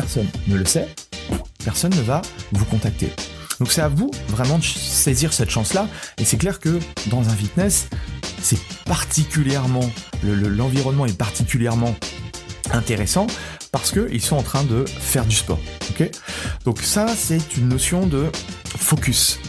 personne ne le sait, personne ne va vous contacter. Donc c'est à vous vraiment de saisir cette chance-là. Et c'est clair que dans un fitness, c'est particulièrement, l'environnement est particulièrement intéressant parce qu'ils sont en train de faire du sport. Donc ça, c'est une notion de focus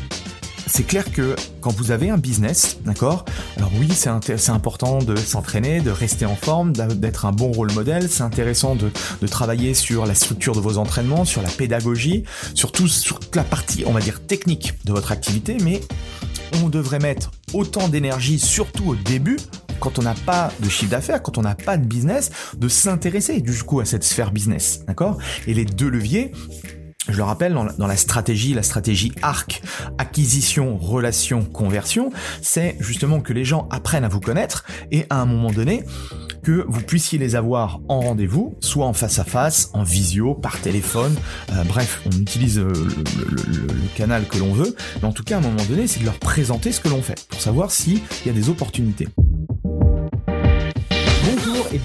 c'est clair que quand vous avez un business, d'accord Alors oui, c'est important de s'entraîner, de rester en forme, d'être un bon rôle modèle. C'est intéressant de, travailler sur la structure de vos entraînements, sur la pédagogie, surtout sur toute la partie, on va dire, technique de votre activité. Mais on devrait mettre autant d'énergie, surtout au début, quand on n'a pas de chiffre d'affaires, quand on n'a pas de business, de s'intéresser du coup à cette sphère business, d'accord? Et les deux leviers, je le rappelle, dans la, stratégie, la stratégie ARC, acquisition, relation, conversion, c'est justement que les gens apprennent à vous connaître et à un moment donné, que vous puissiez les avoir en rendez-vous, soit en face à face, en visio, par téléphone, euh, bref, on utilise euh, le, le, canal que l'on veut, mais en tout cas à un moment donné, c'est de leur présenter ce que l'on fait, pour savoir s'il y a des opportunités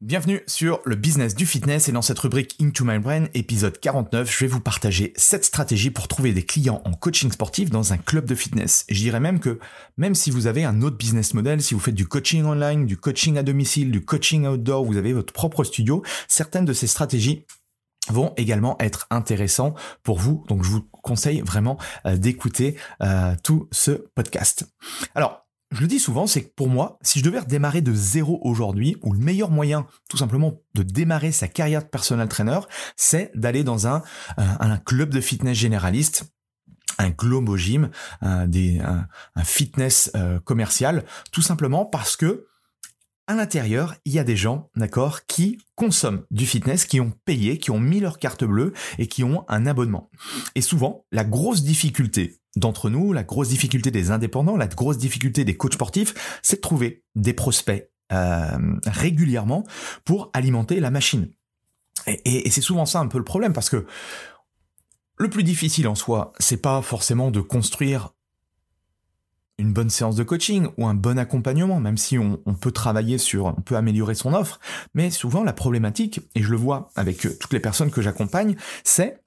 Bienvenue sur le business du fitness et dans cette rubrique Into My Brain, épisode 49, je vais vous partager cette stratégie pour trouver des clients en coaching sportif dans un club de fitness. je dirais même que même si vous avez un autre business model, si vous faites du coaching online, du coaching à domicile, du coaching outdoor, vous avez votre propre studio, certaines de ces stratégies vont également être intéressants pour vous. Donc je vous conseille vraiment euh, d'écouter euh, tout ce podcast. Alors, je le dis souvent, c'est que pour moi, si je devais redémarrer de zéro aujourd'hui, ou le meilleur moyen, tout simplement, de démarrer sa carrière de personal trainer, c'est d'aller dans un, un, club de fitness généraliste, un globo gym, un, des, un, fitness euh, commercial, tout simplement parce que à l'intérieur, il y a des gens, d'accord, qui consomment du fitness, qui ont payé, qui ont mis leur carte bleue et qui ont un abonnement. Et souvent, la grosse difficulté d'entre nous, la grosse difficulté des indépendants, la grosse difficulté des coachs sportifs, c'est de trouver des prospects euh, régulièrement pour alimenter la machine. Et, c'est souvent ça un peu le problème parce que le plus difficile en soi, c'est pas forcément de construire une bonne séance de coaching ou un bon accompagnement, même si on, peut travailler sur, on peut améliorer son offre, mais souvent la problématique, et je le vois avec toutes les personnes que j'accompagne, c'est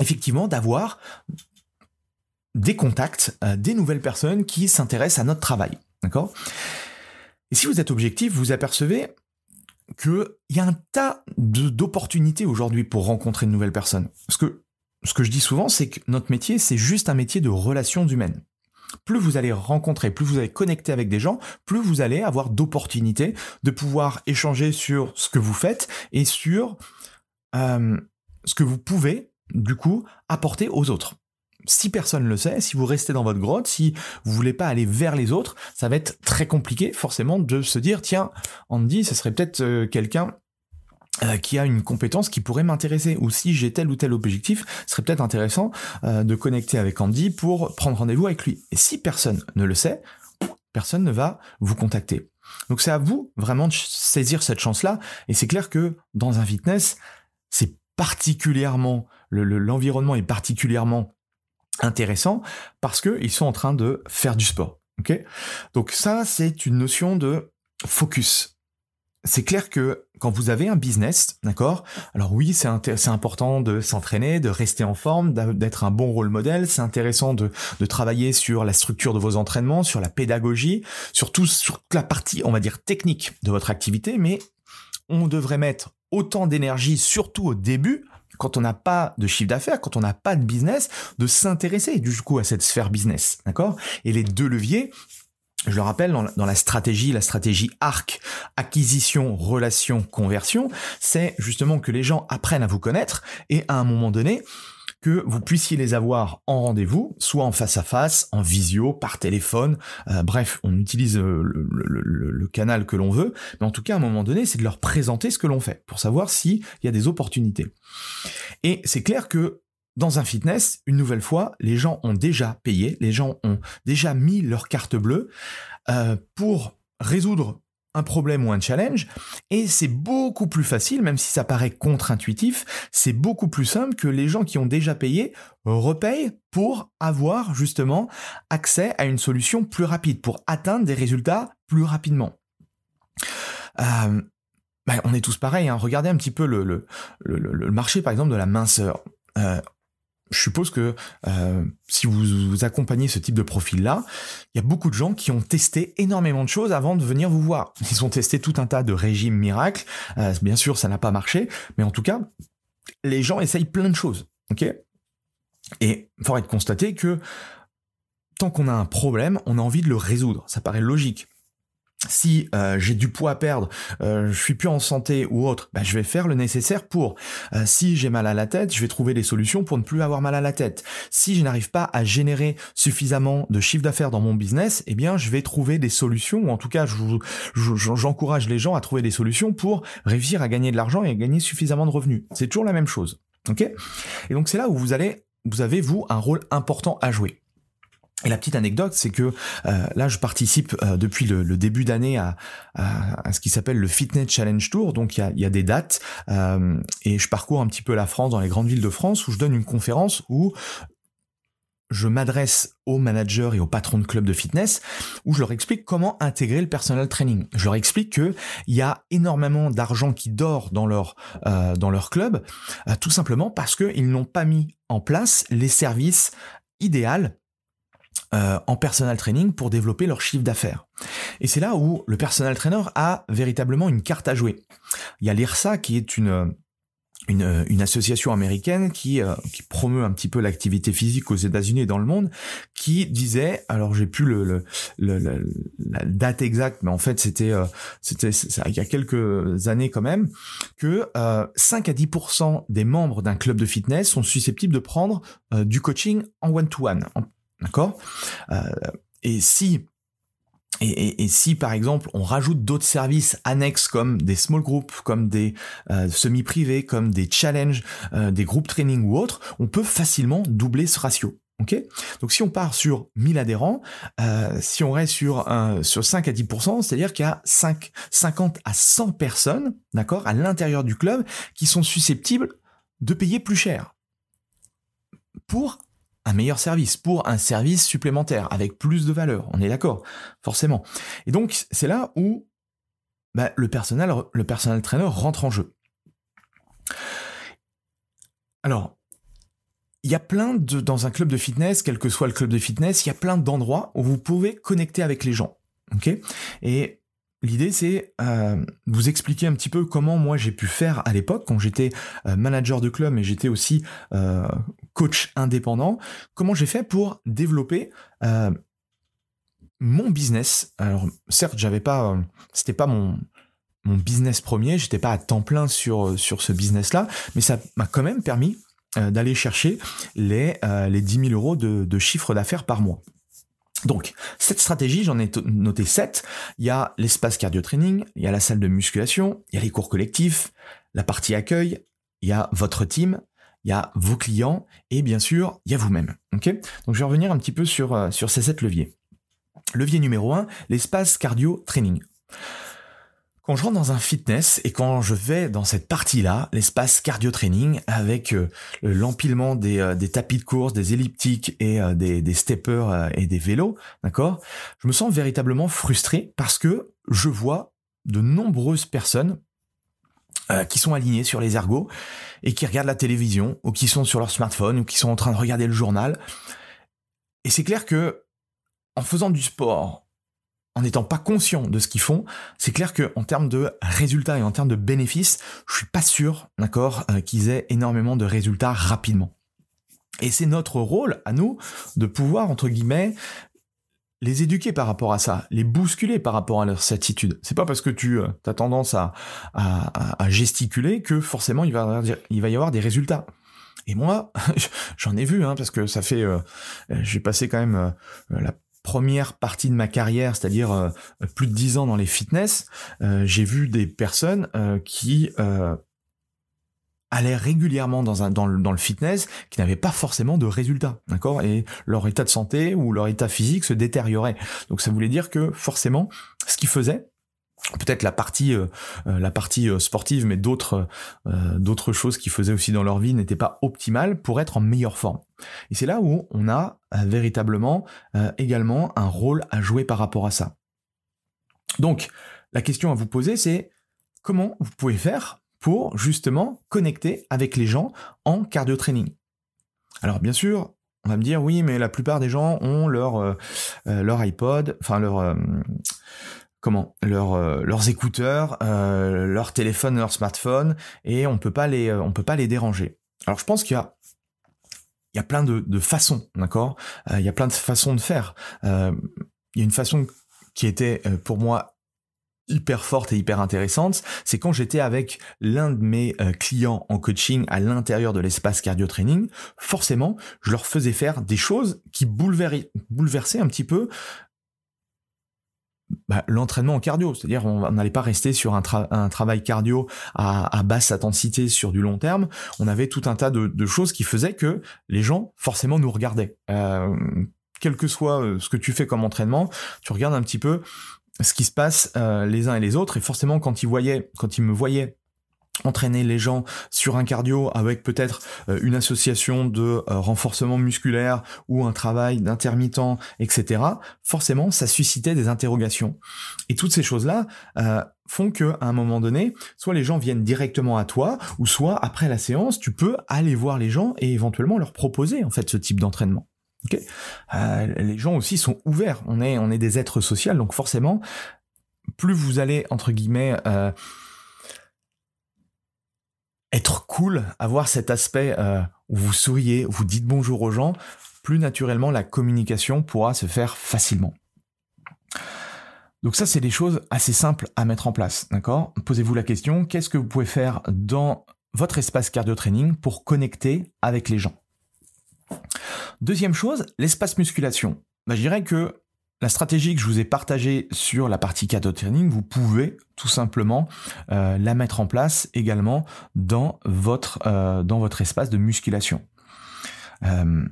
effectivement d'avoir des contacts, euh, des nouvelles personnes qui s'intéressent à notre travail, d'accord? Et si vous êtes objectif, vous apercevez qu'il y a un tas d'opportunités aujourd'hui pour rencontrer de nouvelles personnes. Parce que ce que je dis souvent, c'est que notre métier, c'est juste un métier de relations humaines plus vous allez rencontrer, plus vous allez connecter avec des gens, plus vous allez avoir d'opportunités de pouvoir échanger sur ce que vous faites et sur euh, ce que vous pouvez, du coup, apporter aux autres. Si personne ne le sait, si vous restez dans votre grotte, si vous voulez pas aller vers les autres, ça va être très compliqué forcément de se dire tiens, Andy, ce serait peut-être euh, quelqu'un euh, qui a une compétence qui pourrait m'intéresser ou si j'ai tel ou tel objectif, ce serait peut-être intéressant euh, de connecter avec Andy pour prendre rendez-vous avec lui. Et si personne ne le sait, personne ne va vous contacter. Donc c'est à vous vraiment de saisir cette chance-là. Et c'est clair que dans un fitness, c'est particulièrement l'environnement est particulièrement intéressant parce que ils sont en train de faire du sport. Ok? Donc ça, c'est une notion de focus c'est clair que quand vous avez un business, d'accord? Alors oui, c'est important de s'entraîner, de rester en forme, d'être un bon rôle modèle. C'est intéressant de, travailler sur la structure de vos entraînements, sur la pédagogie, surtout sur toute la partie, on va dire, technique de votre activité. Mais on devrait mettre autant d'énergie, surtout au début, quand on n'a pas de chiffre d'affaires, quand on n'a pas de business, de s'intéresser du coup à cette sphère business, d'accord? Et les deux leviers, je le rappelle, dans la stratégie, la stratégie ARC, acquisition, relation, conversion, c'est justement que les gens apprennent à vous connaître et à un moment donné, que vous puissiez les avoir en rendez-vous, soit en face à face, en visio, par téléphone, euh, bref, on utilise euh, le, canal que l'on veut, mais en tout cas, à un moment donné, c'est de leur présenter ce que l'on fait, pour savoir s'il y a des opportunités. Et c'est clair que dans un fitness, une nouvelle fois, les gens ont déjà payé, les gens ont déjà mis leur carte bleue euh, pour résoudre un problème ou un challenge, et c'est beaucoup plus facile, même si ça paraît contre-intuitif, c'est beaucoup plus simple que les gens qui ont déjà payé repayent pour avoir justement accès à une solution plus rapide, pour atteindre des résultats plus rapidement. Euh, ben, on est tous pareils, hein. regardez un petit peu le, le, le, marché par exemple de la minceur. Euh, je suppose que euh, si vous, accompagnez ce type de profil-là, il y a beaucoup de gens qui ont testé énormément de choses avant de venir vous voir. Ils ont testé tout un tas de régimes miracles. Euh, bien sûr, ça n'a pas marché, mais en tout cas, les gens essayent plein de choses. Ok? Et il faudrait constater que tant qu'on a un problème, on a envie de le résoudre. Ça paraît logique si euh, j'ai du poids à perdre, euh, je suis plus en santé ou autre, bah, je vais faire le nécessaire pour. Euh, si j'ai mal à la tête, je vais trouver des solutions pour ne plus avoir mal à la tête. Si je n'arrive pas à générer suffisamment de chiffre d'affaires dans mon business, eh bien, je vais trouver des solutions, ou en tout cas, j'encourage les gens à trouver des solutions pour réussir à gagner de l'argent et à gagner suffisamment de revenus. C'est toujours la même chose. Ok? Et donc c'est là où vous allez, vous avez vous un rôle important à jouer. Et la petite anecdote, c'est que euh, là, je participe euh, depuis le, début d'année à, ce qui s'appelle le Fitness Challenge Tour. Donc, il y a, y a, des dates euh, et je parcours un petit peu la France, dans les grandes villes de France, où je donne une conférence où je m'adresse aux managers et aux patrons de clubs de fitness où je leur explique comment intégrer le personal training. Je leur explique que il y a énormément d'argent qui dort dans leur dans leur club, tout simplement parce qu'ils n'ont pas mis en place les services idéaux euh, en personal training pour développer leur chiffre d'affaires. Et c'est là où le personal trainer a véritablement une carte à jouer. Il y a l'IRSA qui est une une, une, association américaine qui, euh, qui promeut un petit peu l'activité physique aux États-Unis et dans le monde, qui disait, alors j'ai plus le, le, le, la date exacte, mais en fait c'était euh, c'était il y a quelques années quand même, que euh, 5 à 10% des membres d'un club de fitness sont susceptibles de prendre du coaching en one-to-one, -one, D'accord? Euh, Et si et, si par exemple on rajoute d'autres services annexes comme des small groups, comme des euh, semi-privés, comme des challenges, euh, des groupes training ou autres, on peut facilement doubler ce ratio. Ok? Donc si on part sur 1000 adhérents, si on reste sur, sur 5 à 10%, c'est-à-dire qu'il y a 5, 50 à 100 personnes, d'accord, à l'intérieur du club qui sont susceptibles de payer plus cher pour un meilleur service, pour un service supplémentaire, avec plus de valeur, on est d'accord, forcément. Et donc, c'est là où bah, le, personnel, le personnel trainer rentre en jeu. Alors, il y a plein de, dans un club de fitness, quel que soit le club de fitness, il y a plein d'endroits où vous pouvez connecter avec les gens. ok? Et L'idée, c'est euh, vous expliquer un petit peu comment moi j'ai pu faire à l'époque, quand j'étais euh, manager de club, mais j'étais aussi euh, coach indépendant, comment j'ai fait pour développer euh, mon business? Alors certes, j'avais pas, c'était pas mon mon business premier, j'étais pas à temps plein sur sur ce business-là, mais ça m'a quand même permis d'aller chercher les les 10 000 euros de, de chiffre d'affaires par mois. Donc, cette stratégie, j'en ai noté 7. Il y a l'espace cardio-training, il y a la salle de musculation, il y a les cours collectifs, la partie accueil, il y a votre team, il y a vos clients et bien sûr, il y a vous-même. Ok? Donc, je vais revenir un petit peu sur, euh, sur ces 7 leviers. Levier numéro 1, l'espace cardio-training. Quand je rentre dans un fitness et quand je vais dans cette partie-là, l'espace cardio-training avec euh, l'empilement des, euh, des, tapis de course, des elliptiques et des, des steppers et des vélos, d'accord? Je me sens véritablement frustré parce que je vois de nombreuses personnes qui sont alignées sur les ergots et qui regardent la télévision ou qui sont sur leur smartphone ou qui sont en train de regarder le journal. Et c'est clair que en faisant du sport en n'étant pas conscient de ce qu'ils font, c'est clair que en termes de résultats et en termes de bénéfices, je suis pas sûr, d'accord, euh, qu'ils aient énormément de résultats rapidement. Et c'est notre rôle à nous de pouvoir entre guillemets les éduquer par rapport à ça, les bousculer par rapport à leur attitude. C'est pas parce que tu euh, as tendance à, à, gesticuler que forcément il va, y avoir des résultats. Et moi, j'en ai vu, hein, parce que ça fait, euh, j'ai passé quand même la première partie de ma carrière, c'est-à-dire euh, plus de dix ans dans les fitness, euh, j'ai vu des personnes euh, qui allaient régulièrement dans, le, fitness qui n'avaient pas forcément de résultats, d'accord? Et leur état de santé ou leur état physique se détériorait. Donc ça voulait dire que forcément, ce qu'ils faisaient, peut-être la partie euh, euh, euh, sportive mais d'autres d'autres choses qu'ils faisaient aussi dans leur vie n'étaient pas optimales pour être en meilleure forme. Et c'est là où on a véritablement également un rôle à jouer par rapport à ça. Donc la question à vous poser c'est comment vous pouvez faire justement connecter avec les gens en cardio training alors bien sûr on va me dire oui mais la plupart des gens ont leur leur iPod enfin leur comment euh, leurs écouteurs, euh, leur téléphone, leur smartphone, et on peut pas les, euh, on peut pas les déranger. Alors je pense qu'il y a il y a plein de, façons, d'accord? Il y a plein de façons de faire. il y a une façon qui était pour moi hyper forte et hyper intéressante, c'est quand j'étais avec l'un de mes clients en coaching à l'intérieur de l'espace cardio training, forcément, je leur faisais faire des choses qui bouleversaient un petit peu bah, l'entraînement en cardio, c'est-à-dire on n'allait pas rester sur un, travail cardio à, basse intensité sur du long terme, on avait tout un tas de, choses qui faisaient que les gens forcément nous regardaient. Euh, quel que soit euh, ce que tu fais comme entraînement, tu regardes un petit peu ce qui se passe euh, les uns et les autres, et forcément quand ils voyaient, quand ils me voyaient entraîner les gens sur un cardio avec peut-être euh, une association de euh, renforcement musculaire ou un travail d'intermittent, etc., forcément, ça suscitait des interrogations. Et toutes ces choses-là font que à un moment donné, soit les gens viennent directement à toi, ou soit après la séance, tu peux aller voir les gens et éventuellement leur proposer en fait ce type d'entraînement. Les gens aussi sont ouverts. On est des êtres sociaux, donc forcément, plus vous allez entre guillemets être cool, avoir cet aspect euh, où vous souriez, vous dites bonjour aux gens, plus naturellement la communication pourra se faire facilement. Donc ça, c'est des choses assez simples à mettre en place, d'accord? Posez-vous la question, qu'est-ce que vous pouvez faire dans votre espace cardio training pour connecter avec les gens? Deuxième chose, l'espace musculation. Bah, je dirais que la stratégie que je vous ai partagée sur la partie cadeau training, vous pouvez tout simplement euh, la mettre en place également dans votre, euh, espace de musculation. Euh,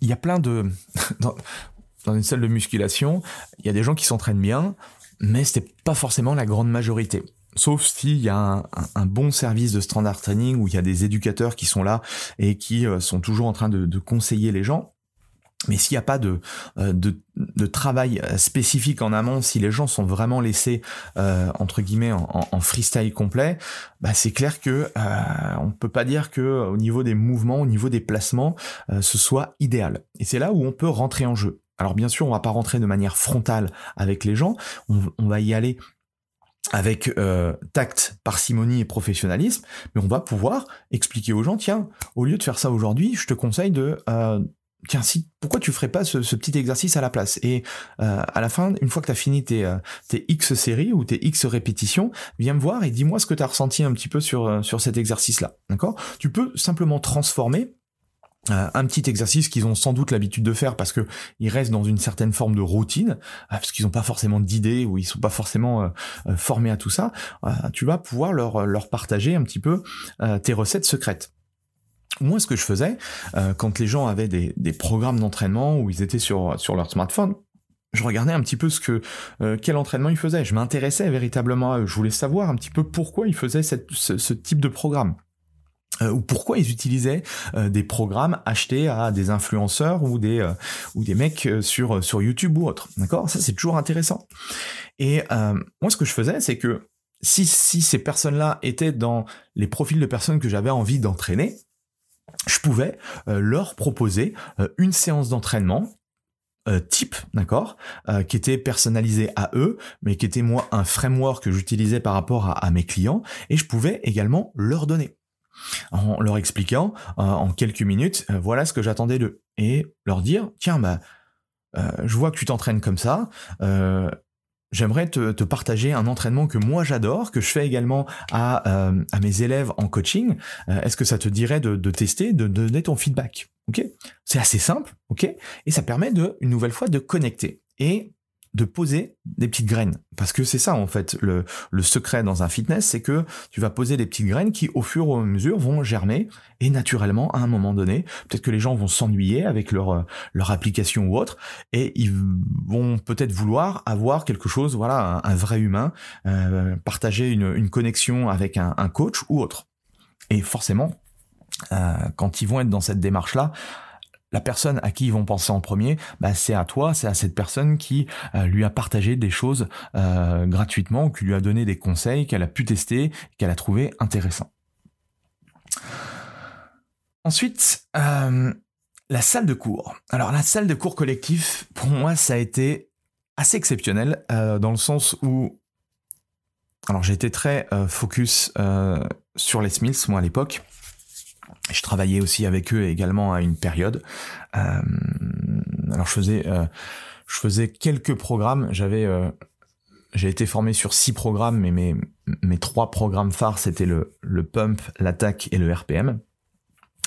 il y a plein de... dans, une salle de musculation, il y a des gens qui s'entraînent bien, mais n'est pas forcément la grande majorité. Sauf s'il y a un, bon service de standard training où il y a des éducateurs qui sont là et qui euh, sont toujours en train de, conseiller les gens. Mais s'il n'y a pas de, euh, de, travail euh, spécifique en amont, si les gens sont vraiment laissés entre guillemets en, freestyle complet, bah c'est clair que euh, on peut pas dire que au niveau des mouvements, au niveau des placements, ce soit idéal. Et c'est là où on peut rentrer en jeu. Alors bien sûr, on va pas rentrer de manière frontale avec les gens, on va y aller avec euh, tact, parcimonie et professionnalisme, mais on va pouvoir expliquer aux gens, tiens, au lieu de faire ça aujourd'hui, je te conseille de... Euh, tiens, si, pourquoi tu ferais pas ce, petit exercice à la place? Et euh, à la fin, une fois que tu as fini tes, tes X séries ou tes X répétitions, viens me voir et dis-moi ce que tu as ressenti un petit peu sur, sur cet exercice-là. D'accord? Tu peux simplement transformer euh, un petit exercice qu'ils ont sans doute l'habitude de faire parce que ils restent dans une certaine forme de routine, euh, parce qu'ils n'ont pas forcément d'idées ou ils sont pas forcément euh, formés à tout ça, tu vas pouvoir leur, leur partager un petit peu tes recettes secrètes. Moi, ce que je faisais, quand les gens avaient des, des programmes d'entraînement où ils étaient sur, sur leur smartphone, je regardais un petit peu ce que quel entraînement ils faisaient. Je m'intéressais véritablement à eux. Je voulais savoir un petit peu pourquoi ils faisaient ce type de programme. Euh, ou pourquoi ils utilisaient euh, des programmes achetés à des influenceurs ou des euh, ou des mecs sur sur YouTube ou autre. D'accord? Ça c'est toujours intéressant. Et moi ce que je faisais c'est que si si ces personnes-là étaient dans les profils de personnes que j'avais envie d'entraîner, je pouvais leur proposer une séance d'entraînement type, d'accord, qui était personnalisé à eux, mais qui était moi un framework que j'utilisais par rapport à, mes clients, et je pouvais également leur donner en leur expliquant en quelques minutes, voilà ce que j'attendais d'eux, et leur dire, tiens, bah, je vois que tu t'entraînes comme ça, j'aimerais te, partager un entraînement que moi j'adore, que je fais également à, euh, mes élèves en coaching. Euh, est-ce que ça te dirait de, de tester, de, de donner ton feedback? Ok, c'est assez simple, ok, et ça permet de une nouvelle fois de connecter. Et de poser des petites graines. Parce que c'est ça, en fait, le, le secret dans un fitness, c'est que tu vas poser des petites graines qui, au fur et à mesure, vont germer et naturellement, à un moment donné, peut-être que les gens vont s'ennuyer avec leur, leur application ou autre et ils vont peut-être vouloir avoir quelque chose, voilà, un, vrai humain, euh, partager une, une connexion avec un, un coach ou autre. Et forcément, euh, quand ils vont être dans cette démarche-là, la personne à qui ils vont penser en premier, bah, c'est à toi, c'est à cette personne qui euh, lui a partagé des choses euh, gratuitement, qui lui a donné des conseils, qu'elle a pu tester, qu'elle a trouvé intéressant. Ensuite, euh, la salle de cours. Alors la salle de cours collectif, pour moi, ça a été assez exceptionnel dans le sens où, alors j'ai été très focus sur les Smiths moi à l'époque. Je travaillais aussi avec eux également à une période. Euh, alors je faisais, euh, je faisais quelques programmes. J'avais, euh, j'ai été formé sur six programmes, mais mes, trois programmes phares c'était le, le pump, l'attaque et le RPM.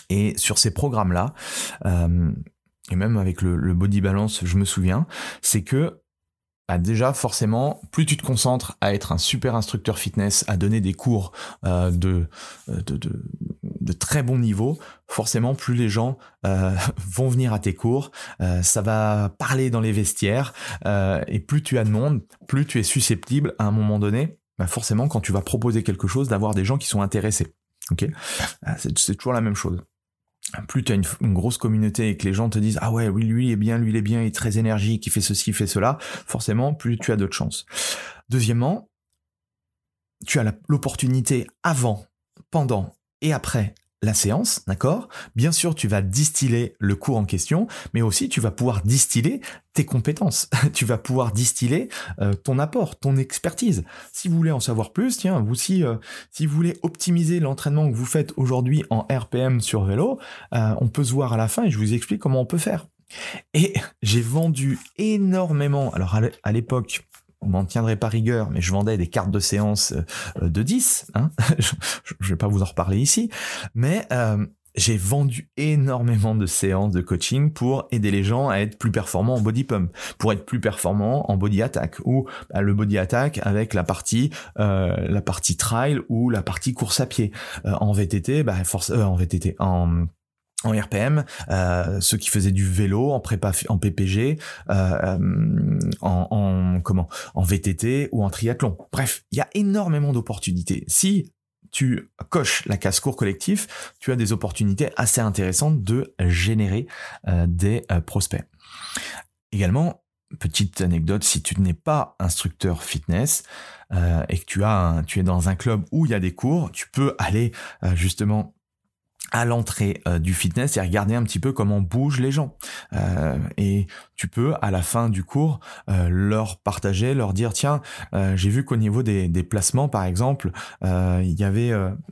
Et sur ces programmes-là, et même avec le, le body balance, je me souviens, c'est que bah, déjà forcément, plus tu te concentres à être un super instructeur fitness, à donner des cours euh, de, de, de, de, très bon niveau, forcément plus les gens euh, vont venir à tes cours, euh, ça va parler dans les vestiaires, euh, et plus tu as de monde, plus tu es susceptible à un moment donné, bah forcément quand tu vas proposer quelque chose, d'avoir des gens qui sont intéressés. Ok, c'est toujours la même chose. Plus tu as une, grosse communauté et que les gens te disent ah ouais oui lui il est bien lui il est bien il est très énergique il fait ceci il fait cela forcément plus tu as d'autres chances. Deuxièmement tu as l'opportunité avant pendant et après la séance, d'accord? Bien sûr, tu vas distiller le cours en question, mais aussi tu vas pouvoir distiller tes compétences. tu vas pouvoir distiller euh, ton apport, ton expertise. Si vous voulez en savoir plus, tiens, vous si euh, si vous voulez optimiser l'entraînement que vous faites aujourd'hui en RPM sur vélo, euh, on peut se voir à la fin et je vous explique comment on peut faire. Et j'ai vendu énormément. Alors à l'époque, on m'en tiendrait pas rigueur, mais je vendais des cartes de séance euh, de 10. Hein je, ne vais pas vous en reparler ici, mais euh, j'ai vendu énormément de séances de coaching pour aider les gens à être plus performants en body pump, pour être plus performants en body attack ou bah, le body attack avec la partie euh, la partie trail ou la partie course à pied. en VTT, bah force en VTT en en RPM, euh, ceux qui faisaient du vélo en prépa, en PPG, euh, euh, en, en, comment, en VTT ou en triathlon. Bref, il y a énormément d'opportunités. Si tu coches la casse court collectif, tu as des opportunités assez intéressantes de générer des prospects. Également, petite anecdote, si tu n'es pas instructeur fitness et que tu as, tu es dans un club où il y a des cours, tu peux aller justement à l'entrée euh, du fitness et regarder un petit peu comment bougent les gens. Euh, et tu peux à la fin du cours euh, leur partager, leur dire tiens, j'ai vu qu'au niveau des, des, placements par exemple, il y avait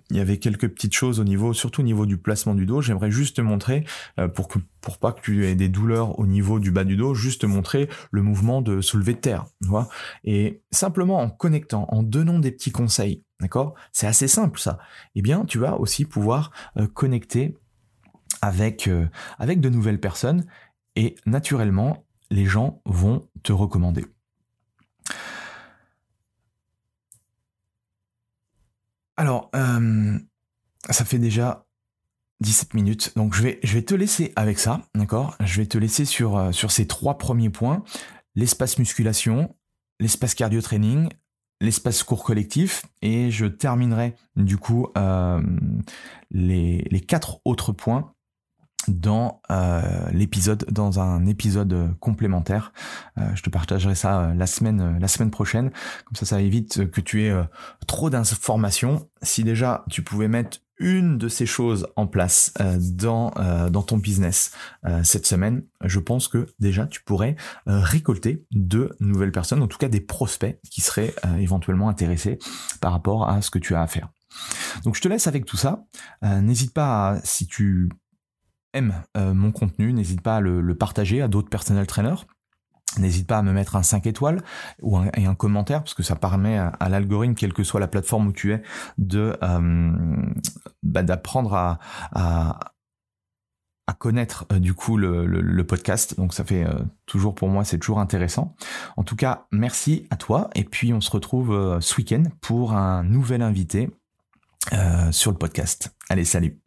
il y avait quelques petites choses au niveau, surtout au niveau du placement du dos. J'aimerais juste te montrer pour que pour pas que tu aies des douleurs au niveau du bas du dos, juste te montrer le mouvement de soulever de terre. Tu vois et simplement en connectant, en donnant des petits conseils D'accord? C'est assez simple ça. Eh bien, tu vas aussi pouvoir euh, connecter avec, euh, avec de nouvelles personnes et naturellement, les gens vont te recommander. Alors, euh, ça fait déjà 17 minutes, donc je vais, te laisser avec ça, d'accord? Je vais te laisser sur, sur ces trois premiers points. L'espace musculation, l'espace cardio training, l'espace court collectif et je terminerai du coup euh, les, les, quatre autres points dans euh, l'épisode dans un épisode complémentaire. Euh, je te partagerai ça la semaine la semaine prochaine. Comme ça ça évite que tu aies trop d'informations. Si déjà tu pouvais mettre une de ces choses en place euh, dans, euh, dans ton business euh, cette semaine, je pense que déjà tu pourrais récolter de nouvelles personnes, en tout cas des prospects qui seraient éventuellement intéressés par rapport à ce que tu as à faire. Donc je te laisse avec tout ça. n'hésite pas, si tu aimes mon contenu, n'hésite pas à le, le partager à d'autres personnel trainers. N'hésite pas à me mettre un 5 étoiles ou un, un commentaire parce que ça permet à, l'algorithme, quelle que soit la plateforme où tu es, de euh, bah, d'apprendre à, à, connaître euh, du coup le, podcast. Donc ça fait euh, toujours pour moi, c'est toujours intéressant. En tout cas, merci à toi et puis on se retrouve ce week-end pour un nouvel invité sur le podcast. Allez, salut.